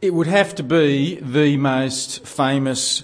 It would have to be the most famous,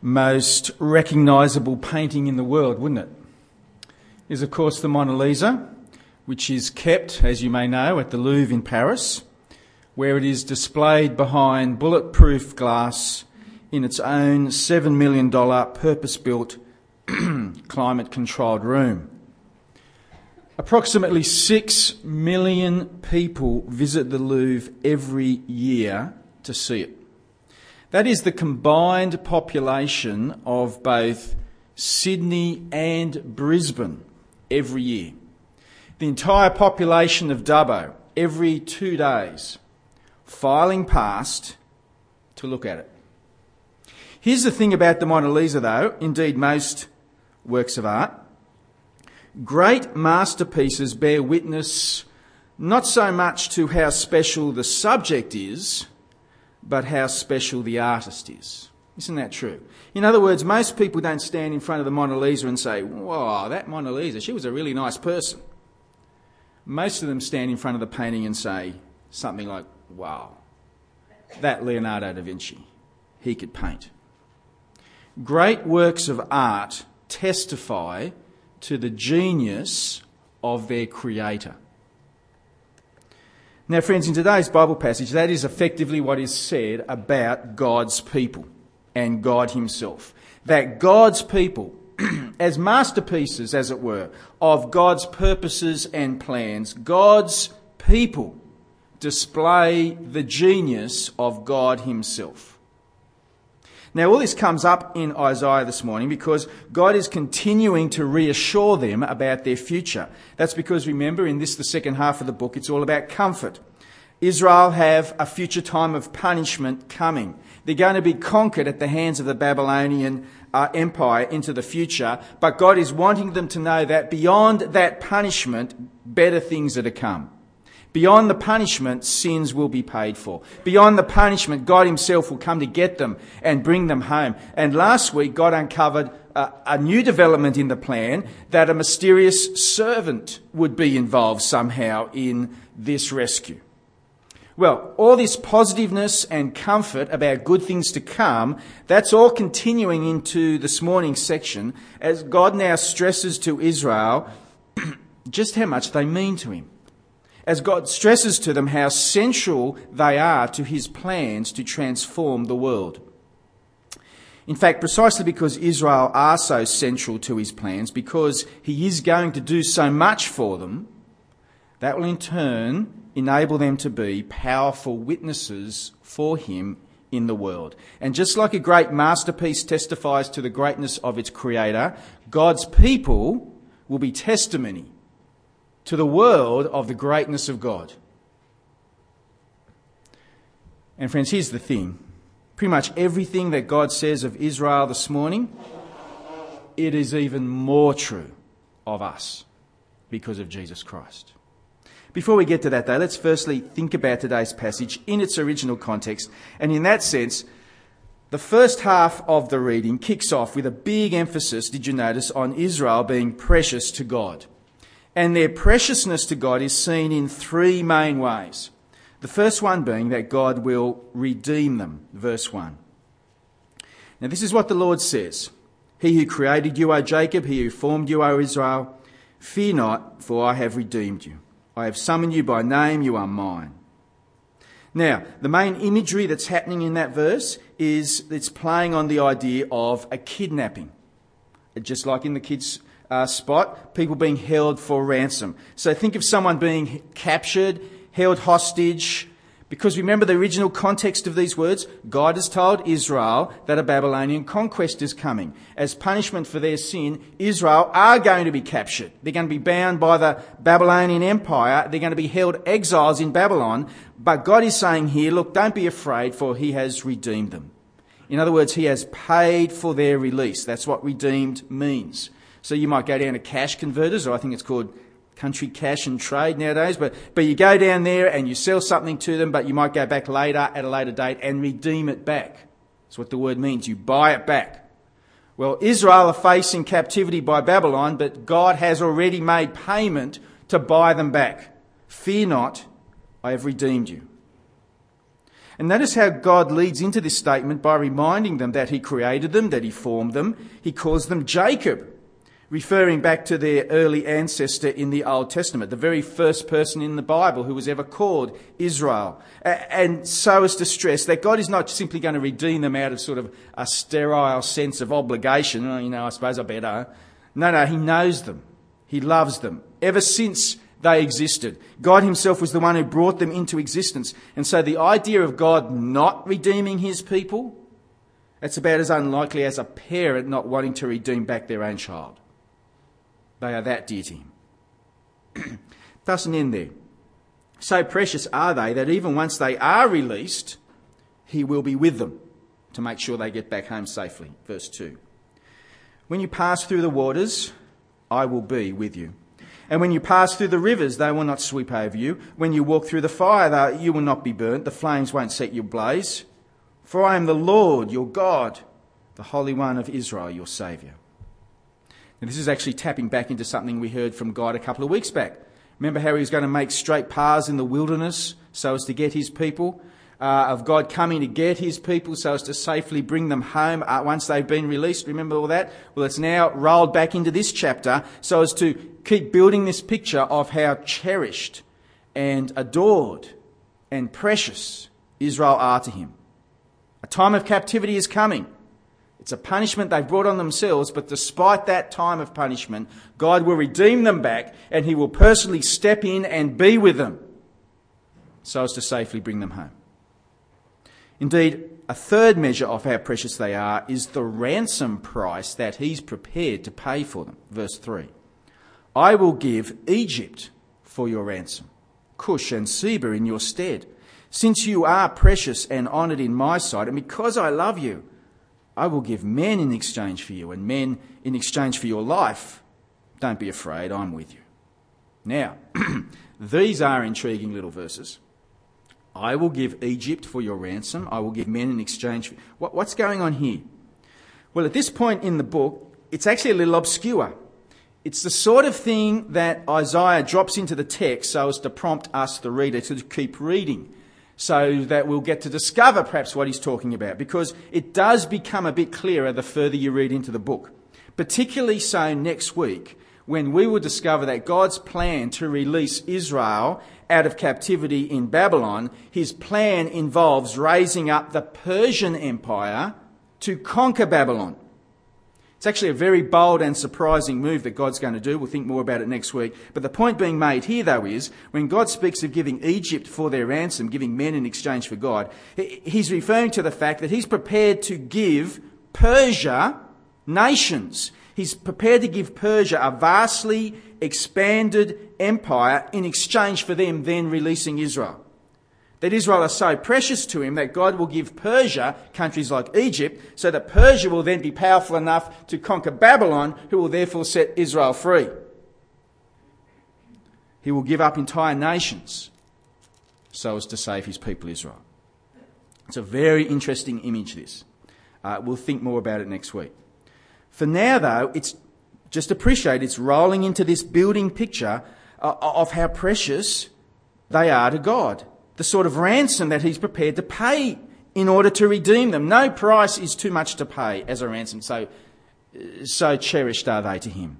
most recognisable painting in the world, wouldn't it? Is of course the Mona Lisa, which is kept, as you may know, at the Louvre in Paris, where it is displayed behind bulletproof glass in its own $7 million purpose built climate controlled room. Approximately 6 million people visit the Louvre every year to see it. That is the combined population of both Sydney and Brisbane every year. The entire population of Dubbo every two days filing past to look at it. Here's the thing about the Mona Lisa, though, indeed, most works of art. Great masterpieces bear witness not so much to how special the subject is, but how special the artist is. Isn't that true? In other words, most people don't stand in front of the Mona Lisa and say, Wow, that Mona Lisa, she was a really nice person. Most of them stand in front of the painting and say something like, Wow, that Leonardo da Vinci, he could paint. Great works of art testify to the genius of their creator. Now, friends, in today's Bible passage, that is effectively what is said about God's people and God Himself. That God's people, as masterpieces, as it were, of God's purposes and plans, God's people display the genius of God Himself. Now, all this comes up in Isaiah this morning because God is continuing to reassure them about their future. That's because, remember, in this, the second half of the book, it's all about comfort. Israel have a future time of punishment coming. They're going to be conquered at the hands of the Babylonian uh, Empire into the future, but God is wanting them to know that beyond that punishment, better things are to come. Beyond the punishment, sins will be paid for. Beyond the punishment, God Himself will come to get them and bring them home. And last week, God uncovered a, a, new development in the plan that a mysterious servant would be involved somehow in this rescue. Well, all this positiveness and comfort about good things to come, that's all continuing into this morning's section as God now stresses to Israel just how much they mean to Him as God stresses to them how central they are to his plans to transform the world. In fact, precisely because Israel are so central to his plans, because he is going to do so much for them, that will in turn enable them to be powerful witnesses for him in the world. And just like a great masterpiece testifies to the greatness of its creator, God's people will be testimony to the world of the greatness of God. And, friends, here's the thing pretty much everything that God says of Israel this morning, it is even more true of us because of Jesus Christ. Before we get to that, though, let's firstly think about today's passage in its original context. And in that sense, the first half of the reading kicks off with a big emphasis, did you notice, on Israel being precious to God. And their preciousness to God is seen in three main ways. The first one being that God will redeem them. Verse 1. Now, this is what the Lord says He who created you, O Jacob, he who formed you, O Israel, fear not, for I have redeemed you. I have summoned you by name, you are mine. Now, the main imagery that's happening in that verse is it's playing on the idea of a kidnapping. Just like in the kids' uh, spot, people being held for ransom. So think of someone being captured, held hostage, because remember the original context of these words? God has told Israel that a Babylonian conquest is coming. As punishment for their sin, Israel are going to be captured. They're going to be bound by the Babylonian Empire. They're going to be held exiles in Babylon. But God is saying here, look, don't be afraid, for He has redeemed them. In other words, He has paid for their release. That's what redeemed means. So you might go down to cash converters, or I think it's called country cash and trade nowadays, but, but you go down there and you sell something to them, but you might go back later at a later date and redeem it back. That's what the word means. You buy it back. Well, Israel are facing captivity by Babylon, but God has already made payment to buy them back. Fear not, I have redeemed you. And notice how God leads into this statement by reminding them that He created them, that He formed them. He calls them Jacob, referring back to their early ancestor in the Old Testament, the very first person in the Bible who was ever called Israel. And so as to stress that God is not simply going to redeem them out of sort of a sterile sense of obligation. Oh, you know, I suppose I better. No, no, He knows them. He loves them. Ever since they existed. God Himself was the one who brought them into existence. And so the idea of God not redeeming His people, it's about as unlikely as a parent not wanting to redeem back their own child. They are that dear to Him. Doesn't end there. So precious are they that even once they are released, He will be with them to make sure they get back home safely. Verse 2. When you pass through the waters, I will be with you. And when you pass through the rivers, they will not sweep over you. When you walk through the fire, you will not be burnt. The flames won't set you ablaze. For I am the Lord, your God, the Holy One of Israel, your Saviour. Now, this is actually tapping back into something we heard from God a couple of weeks back. Remember how he was going to make straight paths in the wilderness so as to get his people? uh, of God coming to get his people so as to safely bring them home uh, once they've been released. Remember all that? Well, it's now rolled back into this chapter so as to keep building this picture of how cherished and adored and precious Israel are to him. A time of captivity is coming. It's a punishment they've brought on themselves, but despite that time of punishment, God will redeem them back and he will personally step in and be with them so as to safely bring them home. Indeed, a third measure of how precious they are is the ransom price that he's prepared to pay for them. Verse 3 I will give Egypt for your ransom, Cush and Seba in your stead. Since you are precious and honoured in my sight, and because I love you, I will give men in exchange for you, and men in exchange for your life. Don't be afraid, I'm with you. Now, these are intriguing little verses. I will give Egypt for your ransom. I will give men in exchange. For... What, what's going on here? Well, at this point in the book, it's actually a little obscure. It's the sort of thing that Isaiah drops into the text so as to prompt us, the reader, to keep reading so that we'll get to discover perhaps what he's talking about because it does become a bit clearer the further you read into the book. Particularly so next week when we will discover that God's plan to release Israel out of captivity in Babylon, his plan involves raising up the Persian Empire to conquer Babylon. It's actually a very bold and surprising move that God's going to do. We'll think more about it next week. But the point being made here, though, is when God speaks of giving Egypt for their ransom, giving men in exchange for God, he's referring to the fact that he's prepared to give Persia nations. He's prepared to give Persia a vastly expanded empire in exchange for them then releasing Israel. That Israel are so precious to him that God will give Persia countries like Egypt so that Persia will then be powerful enough to conquer Babylon, who will therefore set Israel free. He will give up entire nations so as to save his people Israel. It's a very interesting image, this. Uh, we'll think more about it next week. For now, though, it's just appreciate it's rolling into this building picture uh, of how precious they are to God. The sort of ransom that He's prepared to pay in order to redeem them. No price is too much to pay as a ransom, so, so cherished are they to Him.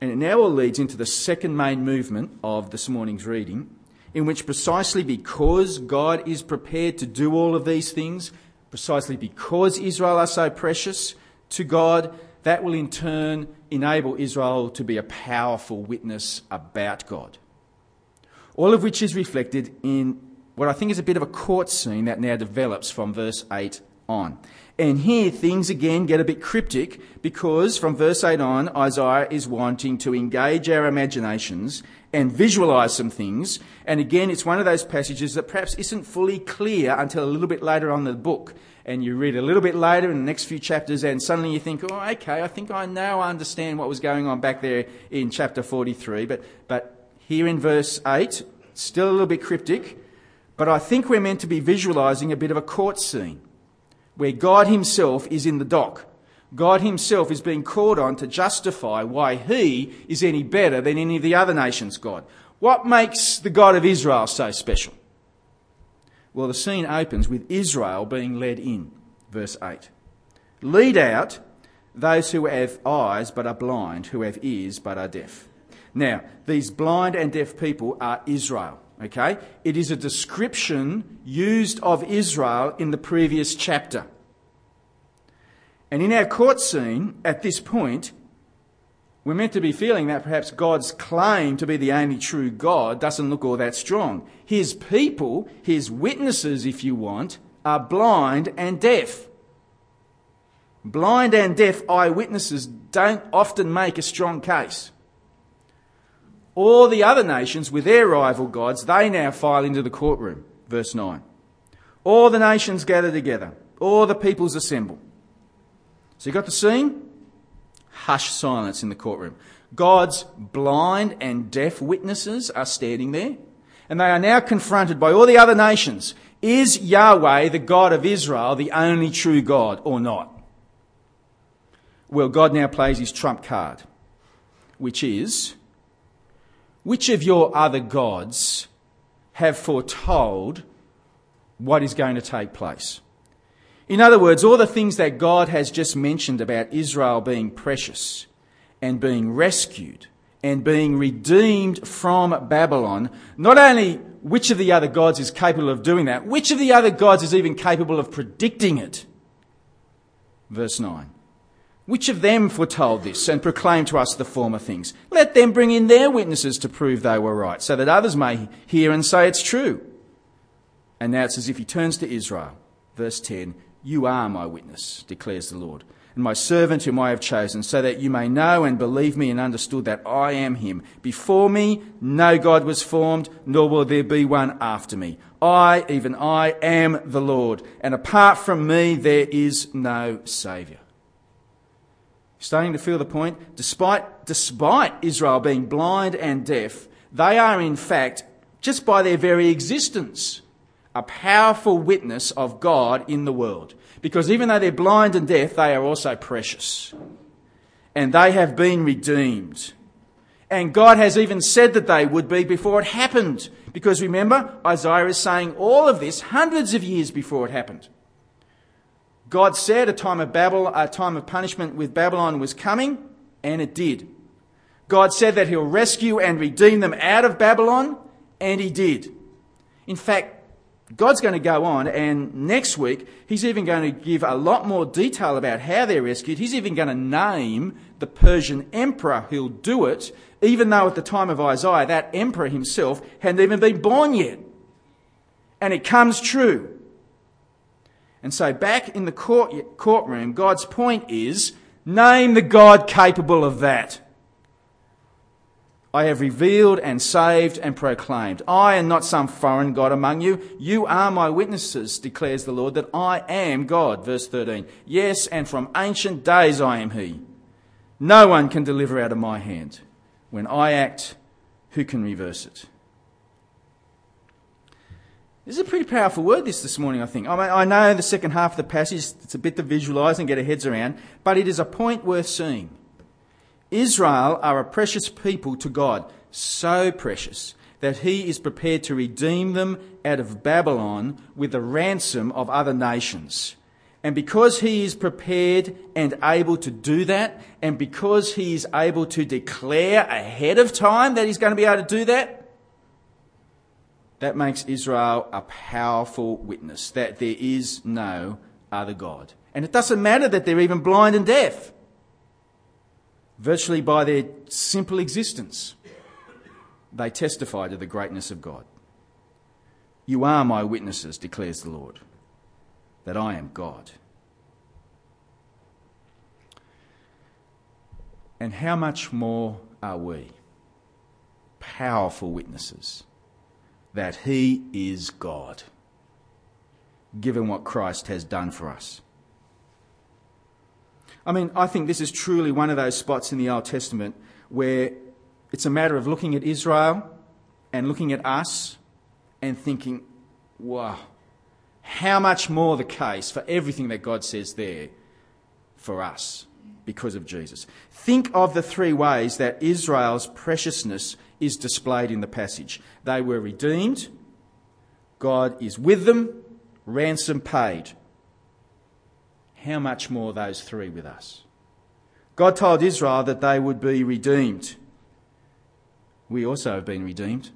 And it now all leads into the second main movement of this morning's reading, in which precisely because God is prepared to do all of these things, precisely because Israel are so precious to God, that will in turn enable Israel to be a powerful witness about God. All of which is reflected in what I think is a bit of a court scene that now develops from verse 8 on. And here things again get a bit cryptic because from verse 8 on, Isaiah is wanting to engage our imaginations and visualize some things. And again, it's one of those passages that perhaps isn't fully clear until a little bit later on the book. And you read a little bit later in the next few chapters, and suddenly you think, oh, okay, I think I now understand what was going on back there in chapter 43. But, but here in verse 8, still a little bit cryptic. But I think we're meant to be visualizing a bit of a court scene where God Himself is in the dock God himself is being called on to justify why he is any better than any of the other nations' God. What makes the God of Israel so special? Well, the scene opens with Israel being led in, verse 8. Lead out those who have eyes but are blind, who have ears but are deaf. Now, these blind and deaf people are Israel. Okay? It is a description used of Israel in the previous chapter. And in our court scene, at this point, we're meant to be feeling that perhaps God's claim to be the only true God doesn't look all that strong. His people, his witnesses, if you want, are blind and deaf. Blind and deaf eyewitnesses don't often make a strong case. All the other nations with their rival gods, they now file into the courtroom. Verse 9. All the nations gather together. All the peoples assemble. So you got the scene? Hush silence in the courtroom. God's blind and deaf witnesses are standing there, and they are now confronted by all the other nations. Is Yahweh, the God of Israel, the only true God or not? Well, God now plays his trump card, which is which of your other gods have foretold what is going to take place? In other words, all the things that God has just mentioned about Israel being precious and being rescued and being redeemed from Babylon, not only which of the other gods is capable of doing that, which of the other gods is even capable of predicting it? Verse 9. Which of them foretold this and proclaimed to us the former things? Let them bring in their witnesses to prove they were right, so that others may hear and say it's true. And now it's as if he turns to Israel. Verse 10 You are my witness, declares the Lord, and my servant whom I have chosen, so that you may know and believe me and understood that I am him. Before me, no God was formed, nor will there be one after me. I, even I, am the Lord, and apart from me, there is no Saviour. Starting to feel the point? Despite, despite Israel being blind and deaf, they are in fact, just by their very existence, a powerful witness of God in the world. Because even though they're blind and deaf, they are also precious. And they have been redeemed. And God has even said that they would be before it happened. Because remember, Isaiah is saying all of this hundreds of years before it happened. God said a time of Babel, a time of punishment with Babylon was coming, and it did. God said that he'll rescue and redeem them out of Babylon, and he did. In fact, God's going to go on, and next week, he's even going to give a lot more detail about how they're rescued. He's even going to name the Persian emperor who'll do it, even though at the time of Isaiah, that emperor himself hadn't even been born yet. And it comes true. And so, back in the court, courtroom, God's point is name the God capable of that. I have revealed and saved and proclaimed. I am not some foreign God among you. You are my witnesses, declares the Lord, that I am God. Verse 13. Yes, and from ancient days I am He. No one can deliver out of my hand. When I act, who can reverse it? This is a pretty powerful word this this morning, I think. I, mean, I know the second half of the passage, it's a bit to visualise and get our heads around, but it is a point worth seeing. Israel are a precious people to God, so precious that he is prepared to redeem them out of Babylon with the ransom of other nations. And because he is prepared and able to do that, and because he is able to declare ahead of time that he's going to be able to do that, that makes Israel a powerful witness that there is no other God. And it doesn't matter that they're even blind and deaf. Virtually by their simple existence, they testify to the greatness of God. You are my witnesses, declares the Lord, that I am God. And how much more are we? Powerful witnesses that He is God, given what Christ has done for us. I mean, I think this is truly one of those spots in the Old Testament where it's a matter of looking at Israel and looking at us and thinking, wow, how much more the case for everything that God says there for us because of Jesus. Think of the three ways that Israel's preciousness is displayed in the passage. They were redeemed, God is with them, ransom paid. How much more those three with us? God told Israel that they would be redeemed. We also have been redeemed.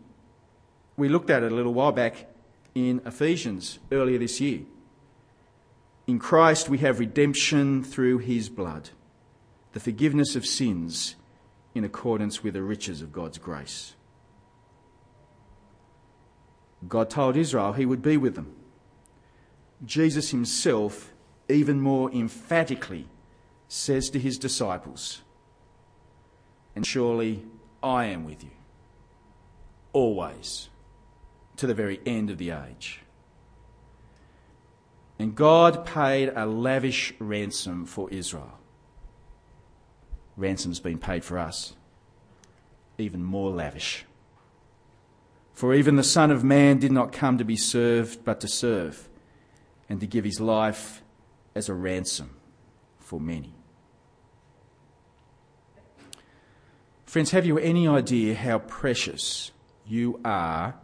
We looked at it a little while back in Ephesians earlier this year. In Christ we have redemption through his blood, the forgiveness of sins in accordance with the riches of God's grace. God told Israel he would be with them. Jesus himself, even more emphatically, says to his disciples, And surely I am with you, always, to the very end of the age. And God paid a lavish ransom for Israel. Ransom's been paid for us, even more lavish. For even the Son of Man did not come to be served, but to serve, and to give his life as a ransom for many. Friends, have you any idea how precious you are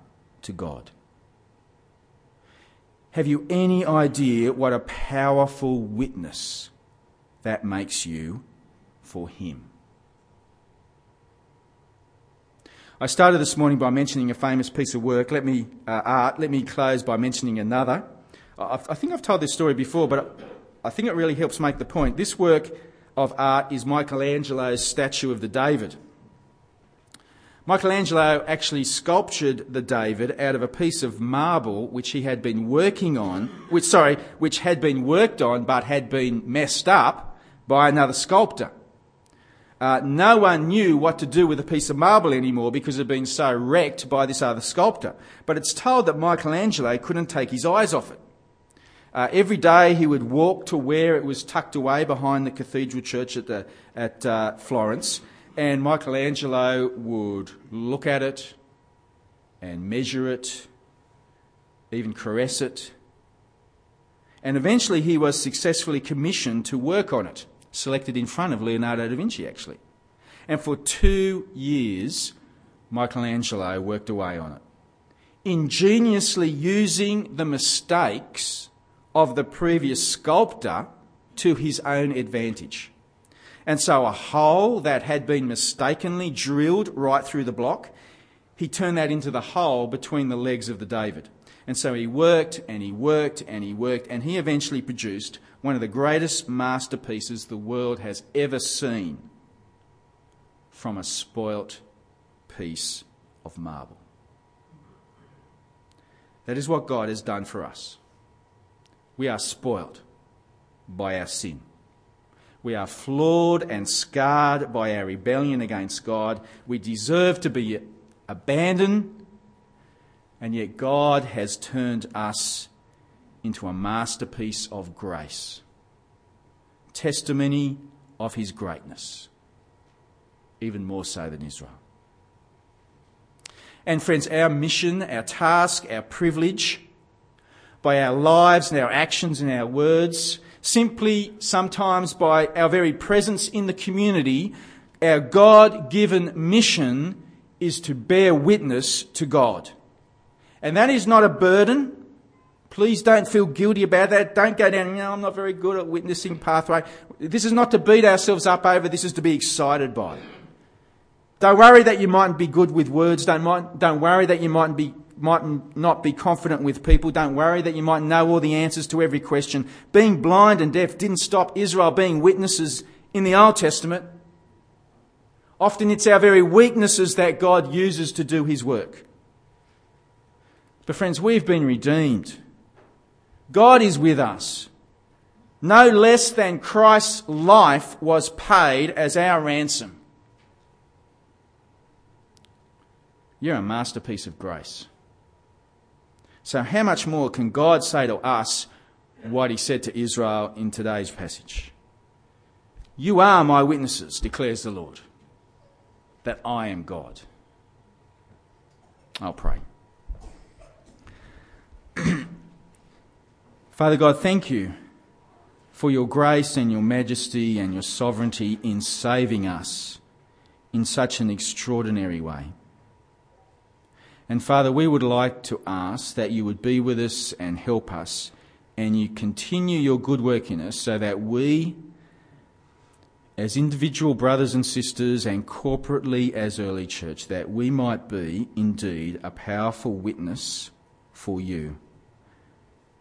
to God? Have you any idea what a powerful witness that makes you for Him? I started this morning by mentioning a famous piece of work. Let me uh, art. Let me close by mentioning another. I, I think I've told this story before, but I think it really helps make the point. This work of art is Michelangelo's statue of the David. Michelangelo actually sculptured the David out of a piece of marble which he had been working on, which, sorry, which had been worked on but had been messed up by another sculptor. Uh, no one knew what to do with a piece of marble anymore because it had been so wrecked by this other sculptor. But it's told that Michelangelo couldn't take his eyes off it. Uh, every day he would walk to where it was tucked away behind the cathedral church at, the, at uh, Florence and Michelangelo would look at it and measure it, even caress it. And eventually he was successfully commissioned to work on it, selected in front of Leonardo da Vinci, actually. And for two years, Michelangelo worked away on it, ingeniously using the mistakes of the previous sculptor to his own advantage. And so a hole that had been mistakenly drilled right through the block, he turned that into the hole between the legs of the David. And so he worked and he worked and he worked and he eventually produced one of the greatest masterpieces the world has ever seen from a spoilt piece of marble. That is what God has done for us. We are spoilt by our sin. We are flawed and scarred by our rebellion against God. We deserve to be abandoned, and yet God has turned us into a masterpiece of grace, testimony of his greatness, even more so than Israel. And friends, our mission, our task, our privilege, by our lives and our actions and our words, simply sometimes by our very presence in the community, our God given mission is to bear witness to God. And that is not a burden. Please don't feel guilty about that. Don't go down, you know, I'm not very good at witnessing pathway. This is not to beat ourselves up over, this is to be excited by. Don't worry that you mightn't be good with words. Don't, don't worry that you mightn't be might not be confident with people. Don't worry that you might know all the answers to every question. Being blind and deaf didn't stop Israel being witnesses in the Old Testament. Often it's our very weaknesses that God uses to do his work. But friends, we've been redeemed. God is with us. No less than Christ's life was paid as our ransom. You're a masterpiece of grace. So, how much more can God say to us what he said to Israel in today's passage? You are my witnesses, declares the Lord, that I am God. I'll pray. Father God, thank you for your grace and your majesty and your sovereignty in saving us in such an extraordinary way. And Father, we would like to ask that you would be with us and help us, and you continue your good work in us so that we, as individual brothers and sisters and corporately as early church, that we might be indeed a powerful witness for you,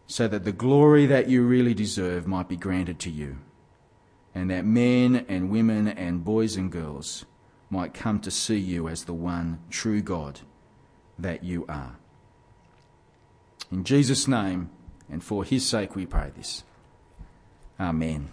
so that the glory that you really deserve might be granted to you, and that men and women and boys and girls might come to see you as the one true God that you are. In Jesus' name and for his sake we pray this. Amen.